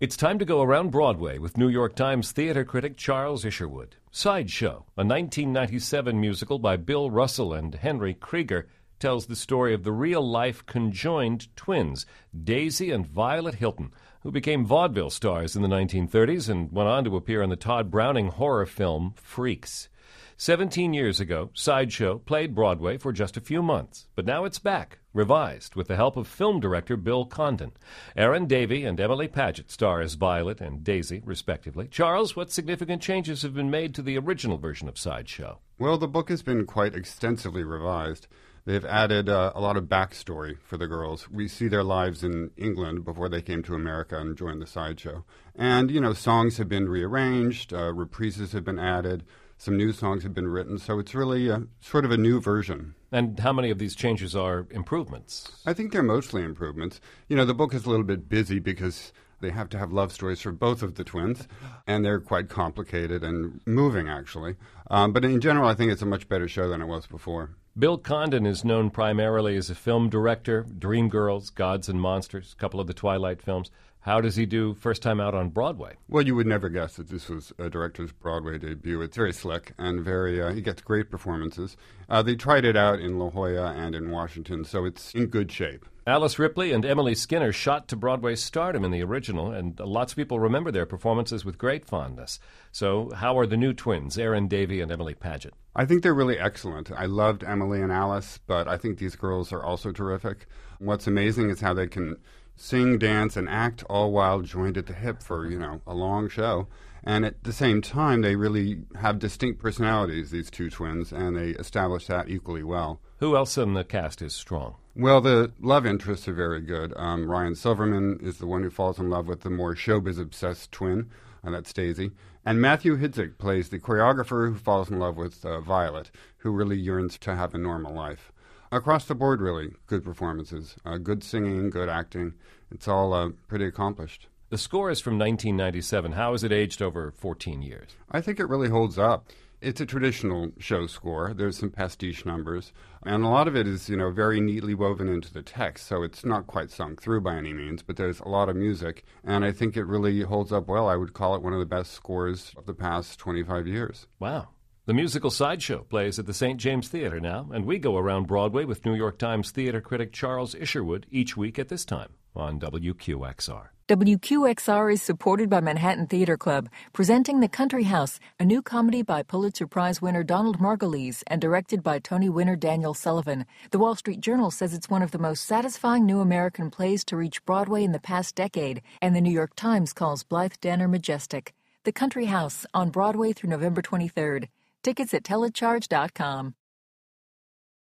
It's time to go around Broadway with New York Times theater critic Charles Isherwood. Sideshow, a 1997 musical by Bill Russell and Henry Krieger, tells the story of the real life conjoined twins, Daisy and Violet Hilton, who became vaudeville stars in the 1930s and went on to appear in the Tod Browning horror film Freaks. Seventeen years ago, Sideshow played Broadway for just a few months, but now it's back, revised, with the help of film director Bill Condon. Erin Davie and Emily Padgett star as Violet and Daisy, respectively. Charles, what significant changes have been made to the original version of Sideshow? Well, the book has been quite extensively revised. They've added uh, a lot of backstory for the girls. We see their lives in England before they came to America and joined the sideshow. And, you know, songs have been rearranged, uh, reprises have been added, some new songs have been written. So it's really a, sort of a new version. And how many of these changes are improvements? I think they're mostly improvements. You know, the book is a little bit busy because they have to have love stories for both of the twins, and they're quite complicated and moving, actually. Um, but in general, I think it's a much better show than it was before. Bill Condon is known primarily as a film director, Dreamgirls, Gods and Monsters, a couple of the Twilight films. How does he do first time out on Broadway? Well, you would never guess that this was a director's Broadway debut. It's very slick and very, uh, he gets great performances. Uh, they tried it out in La Jolla and in Washington, so it's in good shape. Alice Ripley and Emily Skinner shot to Broadway stardom in the original, and lots of people remember their performances with great fondness. So, how are the new twins, Erin Davie and Emily Padgett? I think they're really excellent. I loved Emily and Alice, but I think these girls are also terrific. What's amazing is how they can sing, dance, and act all while joined at the hip for, you know, a long show. And at the same time, they really have distinct personalities, these two twins, and they establish that equally well. Who else in the cast is strong? Well, the love interests are very good. Um, Ryan Silverman is the one who falls in love with the more showbiz obsessed twin, and that's Daisy. And Matthew Hydzik plays the choreographer who falls in love with uh, Violet, who really yearns to have a normal life across the board, really good performances, uh, good singing, good acting. It's all uh, pretty accomplished. The score is from 1997. How has it aged over 14 years? I think it really holds up. It's a traditional show score. There's some pastiche numbers, and a lot of it is, you know, very neatly woven into the text. So it's not quite sung through by any means, but there's a lot of music, and I think it really holds up well. I would call it one of the best scores of the past 25 years. Wow. The musical Sideshow plays at the St. James Theater now, and we go around Broadway with New York Times theater critic Charles Isherwood each week at this time on WQXR. WQXR is supported by Manhattan Theater Club, presenting The Country House, a new comedy by Pulitzer Prize winner Donald Margulies and directed by Tony winner Daniel Sullivan. The Wall Street Journal says it's one of the most satisfying new American plays to reach Broadway in the past decade, and the New York Times calls Blythe Danner majestic. The Country House on Broadway through November 23rd. Tickets at telecharge.com.